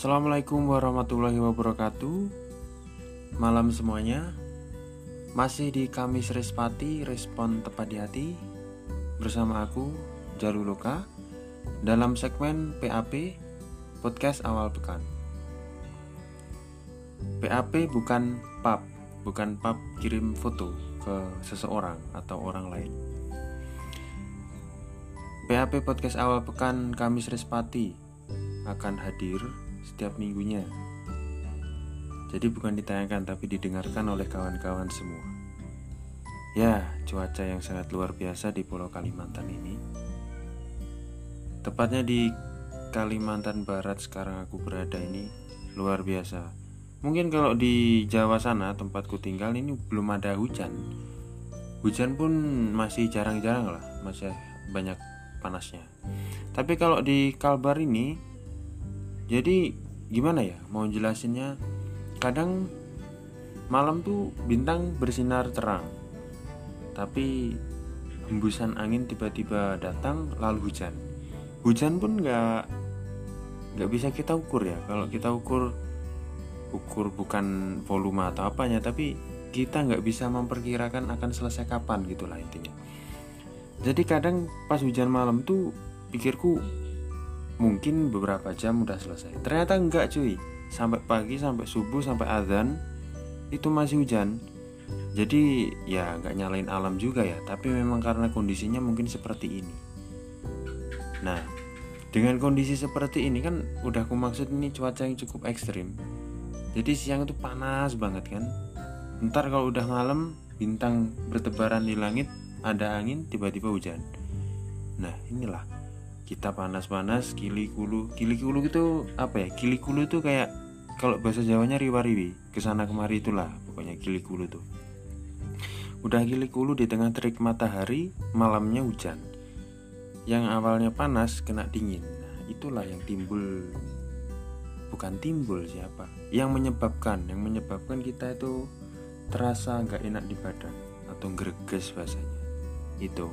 Assalamualaikum warahmatullahi wabarakatuh. Malam semuanya. Masih di Kamis Respati Respon Tepat di Hati Bersama aku Jaluloka Dalam segmen PAP Podcast Awal Pekan. PAP bukan pub Bukan pub kirim foto ke seseorang atau orang lain. PAP Podcast Awal Pekan Kamis Respati akan hadir setiap minggunya. Jadi bukan ditayangkan tapi didengarkan oleh kawan-kawan semua. Ya, cuaca yang sangat luar biasa di Pulau Kalimantan ini. Tepatnya di Kalimantan Barat sekarang aku berada ini luar biasa. Mungkin kalau di Jawa sana tempatku tinggal ini belum ada hujan. Hujan pun masih jarang-jarang lah, masih banyak panasnya. Tapi kalau di Kalbar ini jadi gimana ya mau jelasinnya? Kadang malam tuh bintang bersinar terang tapi hembusan angin tiba-tiba datang lalu hujan. Hujan pun nggak nggak bisa kita ukur ya. Kalau kita ukur ukur bukan volume atau apanya tapi kita nggak bisa memperkirakan akan selesai kapan gitulah intinya. Jadi kadang pas hujan malam tuh pikirku mungkin beberapa jam udah selesai. Ternyata enggak cuy. Sampai pagi sampai subuh sampai azan itu masih hujan. Jadi ya nggak nyalain alam juga ya. Tapi memang karena kondisinya mungkin seperti ini. Nah dengan kondisi seperti ini kan udah aku maksud ini cuaca yang cukup ekstrim. Jadi siang itu panas banget kan. Ntar kalau udah malam bintang bertebaran di langit ada angin tiba-tiba hujan. Nah inilah kita panas-panas kili kulu. Kili kulu itu apa ya? Kili kulu itu kayak kalau bahasa Jawanya riwa-riwi. Ke sana kemari itulah pokoknya kili kulu tuh. Udah kili kulu di tengah terik matahari malamnya hujan. Yang awalnya panas kena dingin. Nah, itulah yang timbul. Bukan timbul siapa. Yang menyebabkan yang menyebabkan kita itu terasa nggak enak di badan atau greges bahasanya. Itu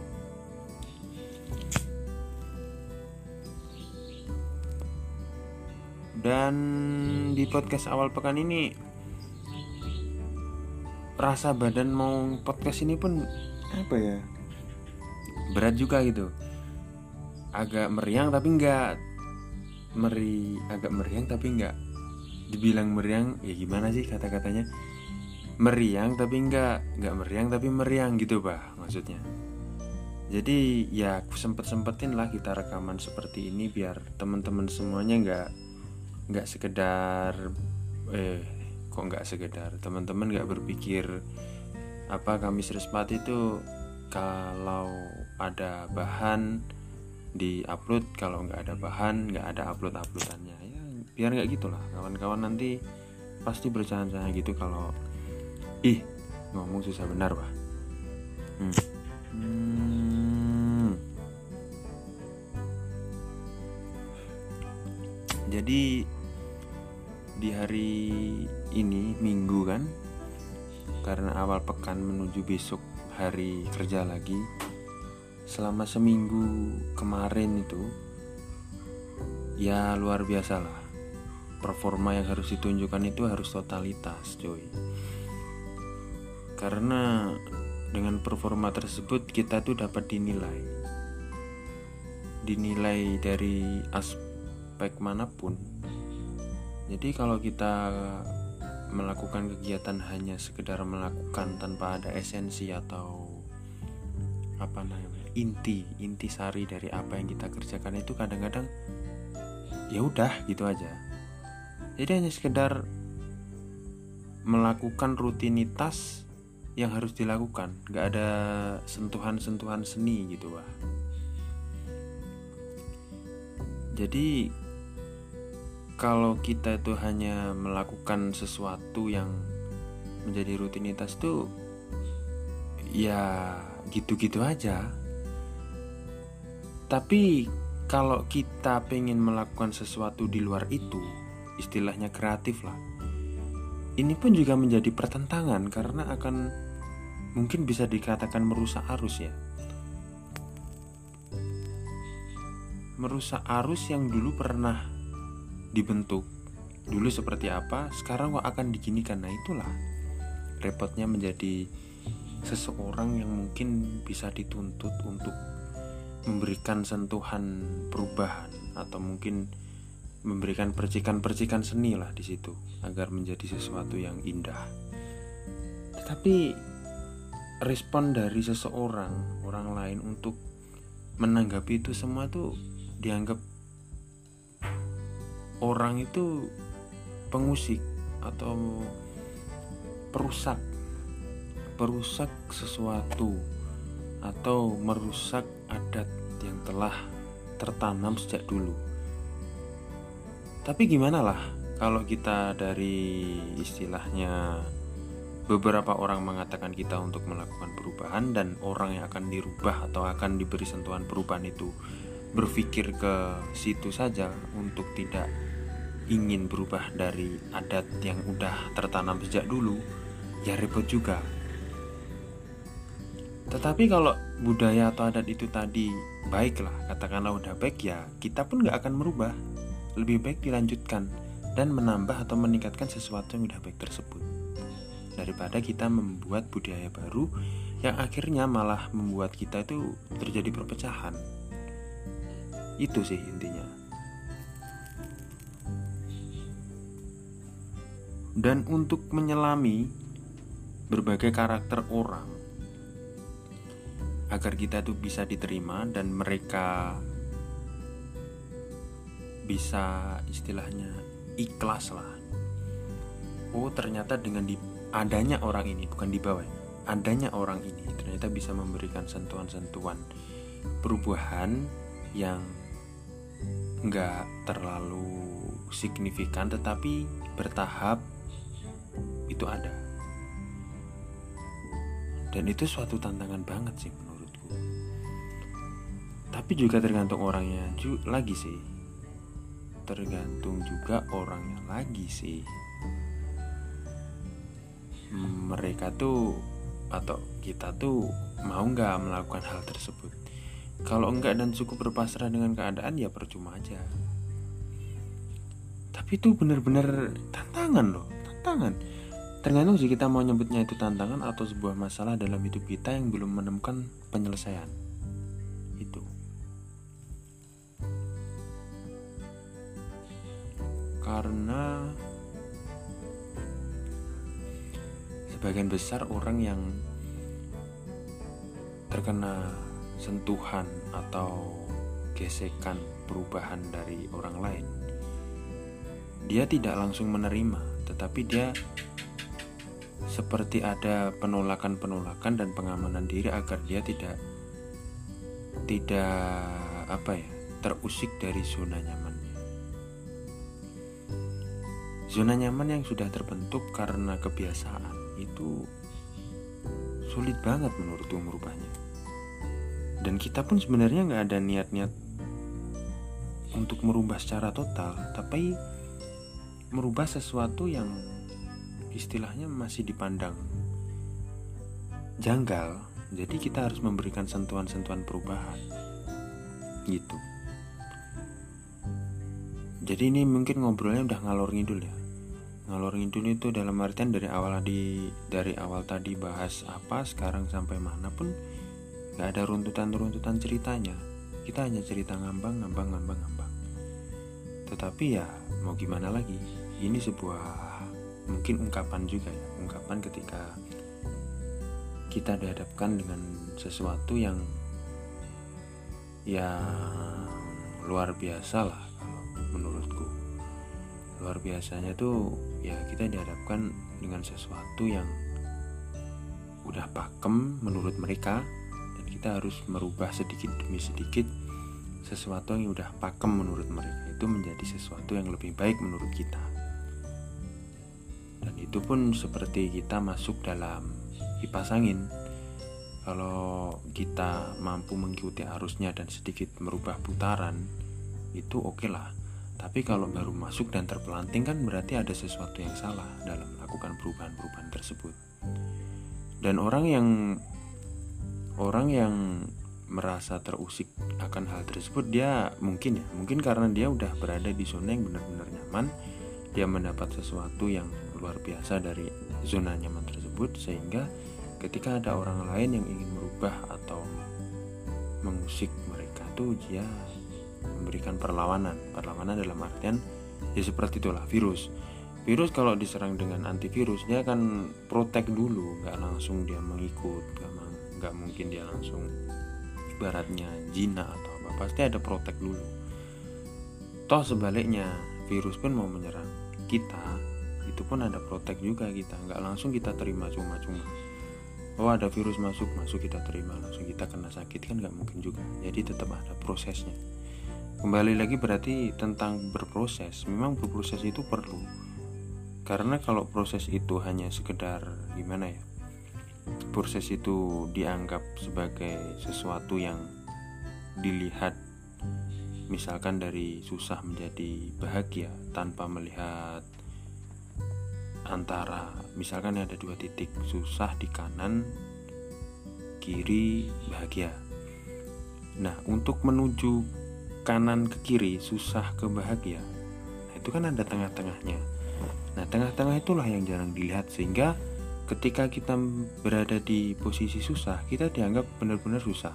Dan di podcast awal pekan ini rasa badan mau podcast ini pun apa ya? Berat juga gitu. Agak meriang tapi enggak meri agak meriang tapi enggak dibilang meriang ya gimana sih kata-katanya? Meriang tapi enggak enggak meriang tapi meriang gitu bah maksudnya. Jadi ya sempet sempetin lah kita rekaman seperti ini biar teman-teman semuanya enggak nggak sekedar eh kok nggak sekedar teman-teman nggak berpikir apa kami Respati itu kalau ada bahan di upload kalau nggak ada bahan nggak ada upload uploadannya ya biar nggak gitulah kawan-kawan nanti pasti bercanda gitu kalau ih ngomong susah benar bah hmm. Hmm. jadi di hari ini minggu kan? Karena awal pekan menuju besok hari kerja lagi. Selama seminggu kemarin itu ya luar biasa lah. Performa yang harus ditunjukkan itu harus totalitas coy. Karena dengan performa tersebut kita tuh dapat dinilai. Dinilai dari aspek mana pun jadi kalau kita melakukan kegiatan hanya sekedar melakukan tanpa ada esensi atau apa namanya inti inti sari dari apa yang kita kerjakan itu kadang-kadang ya udah gitu aja. Jadi hanya sekedar melakukan rutinitas yang harus dilakukan. Nggak ada sentuhan-sentuhan seni gitu wah jadi kalau kita itu hanya melakukan sesuatu yang menjadi rutinitas tuh ya gitu-gitu aja. Tapi kalau kita pengen melakukan sesuatu di luar itu istilahnya kreatif lah ini pun juga menjadi pertentangan karena akan mungkin bisa dikatakan merusak arus ya. Merusak arus yang dulu pernah dibentuk dulu seperti apa sekarang kok akan diginikan nah itulah repotnya menjadi seseorang yang mungkin bisa dituntut untuk memberikan sentuhan perubahan atau mungkin memberikan percikan-percikan seni lah di situ agar menjadi sesuatu yang indah. Tetapi respon dari seseorang orang lain untuk menanggapi itu semua tuh dianggap orang itu pengusik atau perusak perusak sesuatu atau merusak adat yang telah tertanam sejak dulu. Tapi gimana lah kalau kita dari istilahnya beberapa orang mengatakan kita untuk melakukan perubahan dan orang yang akan dirubah atau akan diberi sentuhan perubahan itu berpikir ke situ saja untuk tidak ingin berubah dari adat yang udah tertanam sejak dulu ya repot juga tetapi kalau budaya atau adat itu tadi baiklah, katakanlah udah baik ya, kita pun nggak akan merubah. Lebih baik dilanjutkan dan menambah atau meningkatkan sesuatu yang udah baik tersebut. Daripada kita membuat budaya baru yang akhirnya malah membuat kita itu terjadi perpecahan. Itu sih intinya. Dan untuk menyelami berbagai karakter orang agar kita tuh bisa diterima dan mereka bisa istilahnya ikhlas lah. Oh ternyata dengan di, adanya orang ini bukan di bawah, adanya orang ini ternyata bisa memberikan sentuhan-sentuhan perubahan yang nggak terlalu signifikan tetapi bertahap itu ada. Dan itu suatu tantangan banget sih tapi juga tergantung orangnya juga lagi sih. Tergantung juga orangnya lagi sih. Mereka tuh atau kita tuh mau nggak melakukan hal tersebut? Kalau enggak dan cukup berpasrah dengan keadaan ya percuma aja. Tapi itu benar-benar tantangan loh tantangan. Tergantung sih kita mau nyebutnya itu tantangan atau sebuah masalah dalam hidup kita yang belum menemukan penyelesaian. Itu. Karena sebagian besar orang yang terkena sentuhan atau gesekan perubahan dari orang lain dia tidak langsung menerima tetapi dia seperti ada penolakan-penolakan dan pengamanan diri agar dia tidak tidak apa ya terusik dari zona nyaman Zona nyaman yang sudah terbentuk karena kebiasaan itu sulit banget menurutku merubahnya. Dan kita pun sebenarnya nggak ada niat-niat untuk merubah secara total, tapi merubah sesuatu yang istilahnya masih dipandang janggal. Jadi kita harus memberikan sentuhan-sentuhan perubahan. Gitu. Jadi ini mungkin ngobrolnya udah ngalor ngidul ya ngalor ngidul itu dalam artian dari awal di dari awal tadi bahas apa sekarang sampai mana pun nggak ada runtutan-runtutan ceritanya kita hanya cerita ngambang ngambang ngambang ngambang tetapi ya mau gimana lagi ini sebuah mungkin ungkapan juga ya ungkapan ketika kita dihadapkan dengan sesuatu yang ya luar biasa lah kalau menurutku. Luar biasanya tuh ya kita dihadapkan dengan sesuatu yang udah pakem menurut mereka dan kita harus merubah sedikit demi sedikit sesuatu yang udah pakem menurut mereka. Itu menjadi sesuatu yang lebih baik menurut kita dan itu pun seperti kita masuk dalam kipas angin kalau kita mampu mengikuti arusnya dan sedikit merubah putaran itu oke okay lah tapi kalau baru masuk dan terpelanting kan berarti ada sesuatu yang salah dalam melakukan perubahan-perubahan tersebut. Dan orang yang orang yang merasa terusik akan hal tersebut dia mungkin ya, mungkin karena dia udah berada di zona yang benar-benar nyaman dia mendapat sesuatu yang luar biasa dari zona nyaman tersebut sehingga ketika ada orang lain yang ingin merubah atau mengusik mereka tuh dia memberikan perlawanan. Perlawanan dalam artian ya seperti itulah virus. Virus kalau diserang dengan antivirus dia akan protek dulu nggak langsung dia mengikut nggak mungkin dia langsung baratnya jina atau apa pasti ada protek dulu. Toh sebaliknya virus pun mau menyerang kita itu pun ada protek juga kita. Nggak langsung kita terima cuma-cuma. Oh ada virus masuk masuk kita terima. Langsung kita kena sakit kan nggak mungkin juga. Jadi tetap ada prosesnya. Kembali lagi berarti tentang berproses memang berproses itu perlu. Karena kalau proses itu hanya sekedar gimana ya? Proses itu dianggap sebagai sesuatu yang dilihat misalkan dari susah menjadi bahagia tanpa melihat antara misalkan ada dua titik susah di kanan kiri bahagia. Nah untuk menuju kanan ke kiri susah ke bahagia nah itu kan ada tengah-tengahnya. Nah tengah-tengah itulah yang jarang dilihat sehingga ketika kita berada di posisi susah kita dianggap benar-benar susah.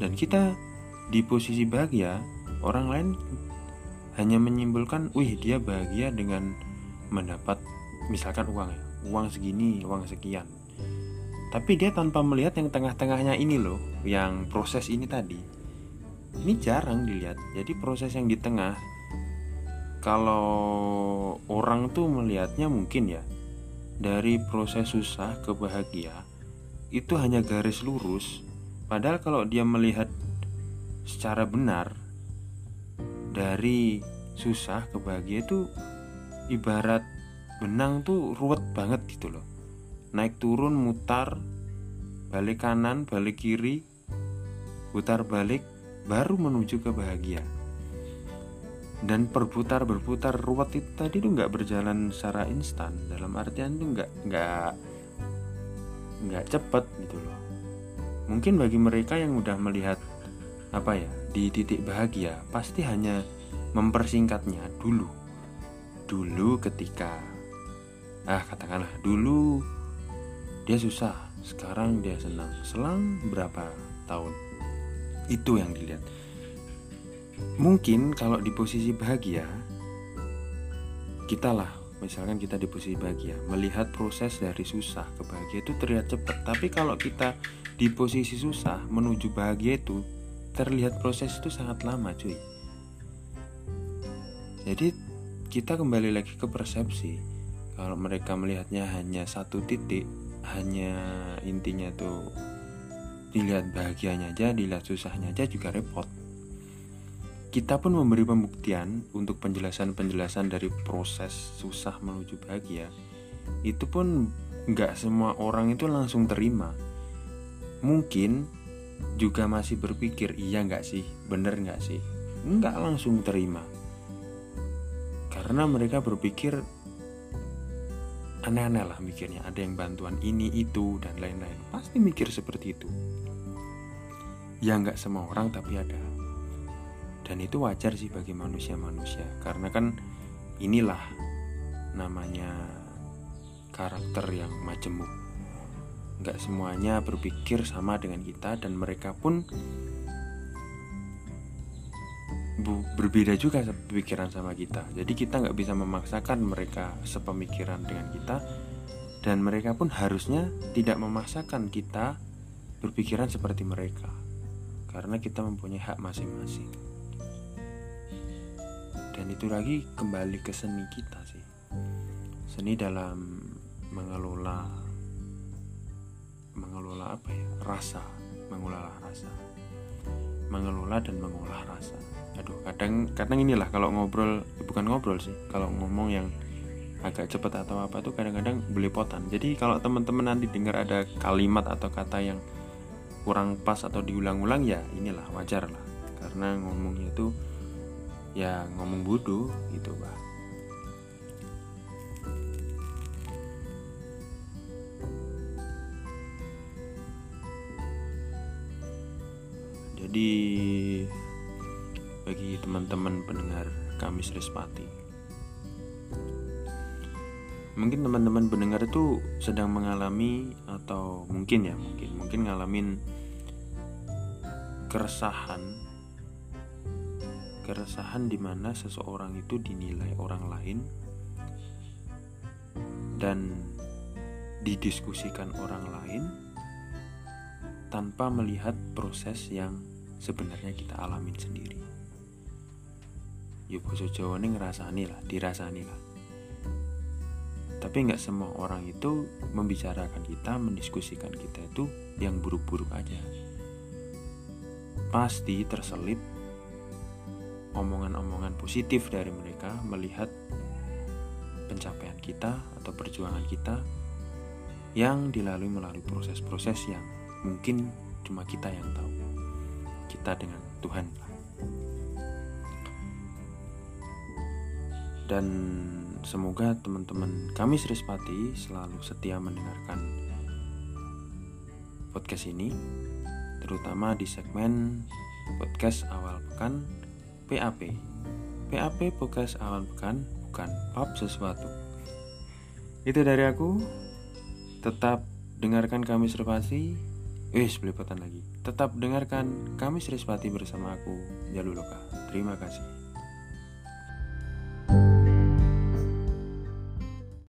Dan kita di posisi bahagia orang lain hanya menyimpulkan, wih dia bahagia dengan mendapat misalkan uang ya, uang segini, uang sekian. Tapi dia tanpa melihat yang tengah-tengahnya ini loh, yang proses ini tadi. Ini jarang dilihat. Jadi proses yang di tengah kalau orang tuh melihatnya mungkin ya dari proses susah ke bahagia itu hanya garis lurus. Padahal kalau dia melihat secara benar dari susah ke bahagia itu ibarat benang tuh ruwet banget gitu loh. Naik turun mutar balik kanan balik kiri putar balik baru menuju ke bahagia. Dan berputar berputar ruwet itu tadi tuh nggak berjalan secara instan. Dalam artian tuh nggak nggak nggak cepet gitu loh. Mungkin bagi mereka yang udah melihat apa ya di titik bahagia pasti hanya mempersingkatnya dulu. Dulu ketika ah katakanlah dulu dia susah sekarang dia senang. Selang berapa tahun? Itu yang dilihat. Mungkin kalau di posisi bahagia kita lah misalkan kita di posisi bahagia melihat proses dari susah ke bahagia itu terlihat cepat. Tapi kalau kita di posisi susah menuju bahagia itu terlihat proses itu sangat lama cuy. Jadi kita kembali lagi ke persepsi kalau mereka melihatnya hanya satu titik hanya intinya tuh dilihat bahagianya aja dilihat susahnya aja juga repot. Kita pun memberi pembuktian untuk penjelasan-penjelasan dari proses susah menuju bahagia. Itu pun nggak semua orang itu langsung terima. Mungkin juga masih berpikir iya nggak sih? Bener nggak sih? Nggak langsung terima. Karena mereka berpikir aneh-aneh lah mikirnya ada yang bantuan ini itu dan lain-lain. Pasti mikir seperti itu. Ya nggak semua orang tapi ada. Dan itu wajar sih bagi manusia-manusia karena kan inilah namanya karakter yang majemuk. Nggak semuanya berpikir sama dengan kita dan mereka pun berbeda juga pikiran sama kita. Jadi kita nggak bisa memaksakan mereka sepemikiran dengan kita dan mereka pun harusnya tidak memaksakan kita berpikiran seperti mereka karena kita mempunyai hak masing-masing. Dan itu lagi kembali ke seni kita sih. Seni dalam mengelola mengelola apa ya? Rasa mengelola rasa. Mengelola dan mengolah rasa aduh kadang kadang inilah kalau ngobrol bukan ngobrol sih kalau ngomong yang agak cepat atau apa tuh kadang-kadang belepotan. Jadi kalau teman-teman nanti dengar ada kalimat atau kata yang kurang pas atau diulang-ulang ya inilah wajar lah. Karena ngomongnya itu ya ngomong bodoh gitu bah Jadi bagi teman-teman pendengar Kamis Respati mungkin teman-teman pendengar itu sedang mengalami atau mungkin ya mungkin mungkin ngalamin keresahan keresahan di mana seseorang itu dinilai orang lain dan didiskusikan orang lain tanpa melihat proses yang sebenarnya kita alamin sendiri. Yuk boso Jawa ini ngerasani lah, dirasani lah. Tapi nggak semua orang itu membicarakan kita, mendiskusikan kita itu yang buruk-buruk aja. Pasti terselip omongan-omongan positif dari mereka melihat pencapaian kita atau perjuangan kita yang dilalui melalui proses-proses yang mungkin cuma kita yang tahu kita dengan Tuhan dan semoga teman-teman kami Srispati selalu setia mendengarkan podcast ini terutama di segmen podcast awal pekan PAP. PAP podcast awal pekan bukan pub sesuatu. Itu dari aku. Tetap dengarkan kami Sripati. Wis belepotan lagi. Tetap dengarkan kami Srispati bersama aku Jaluloka. Terima kasih.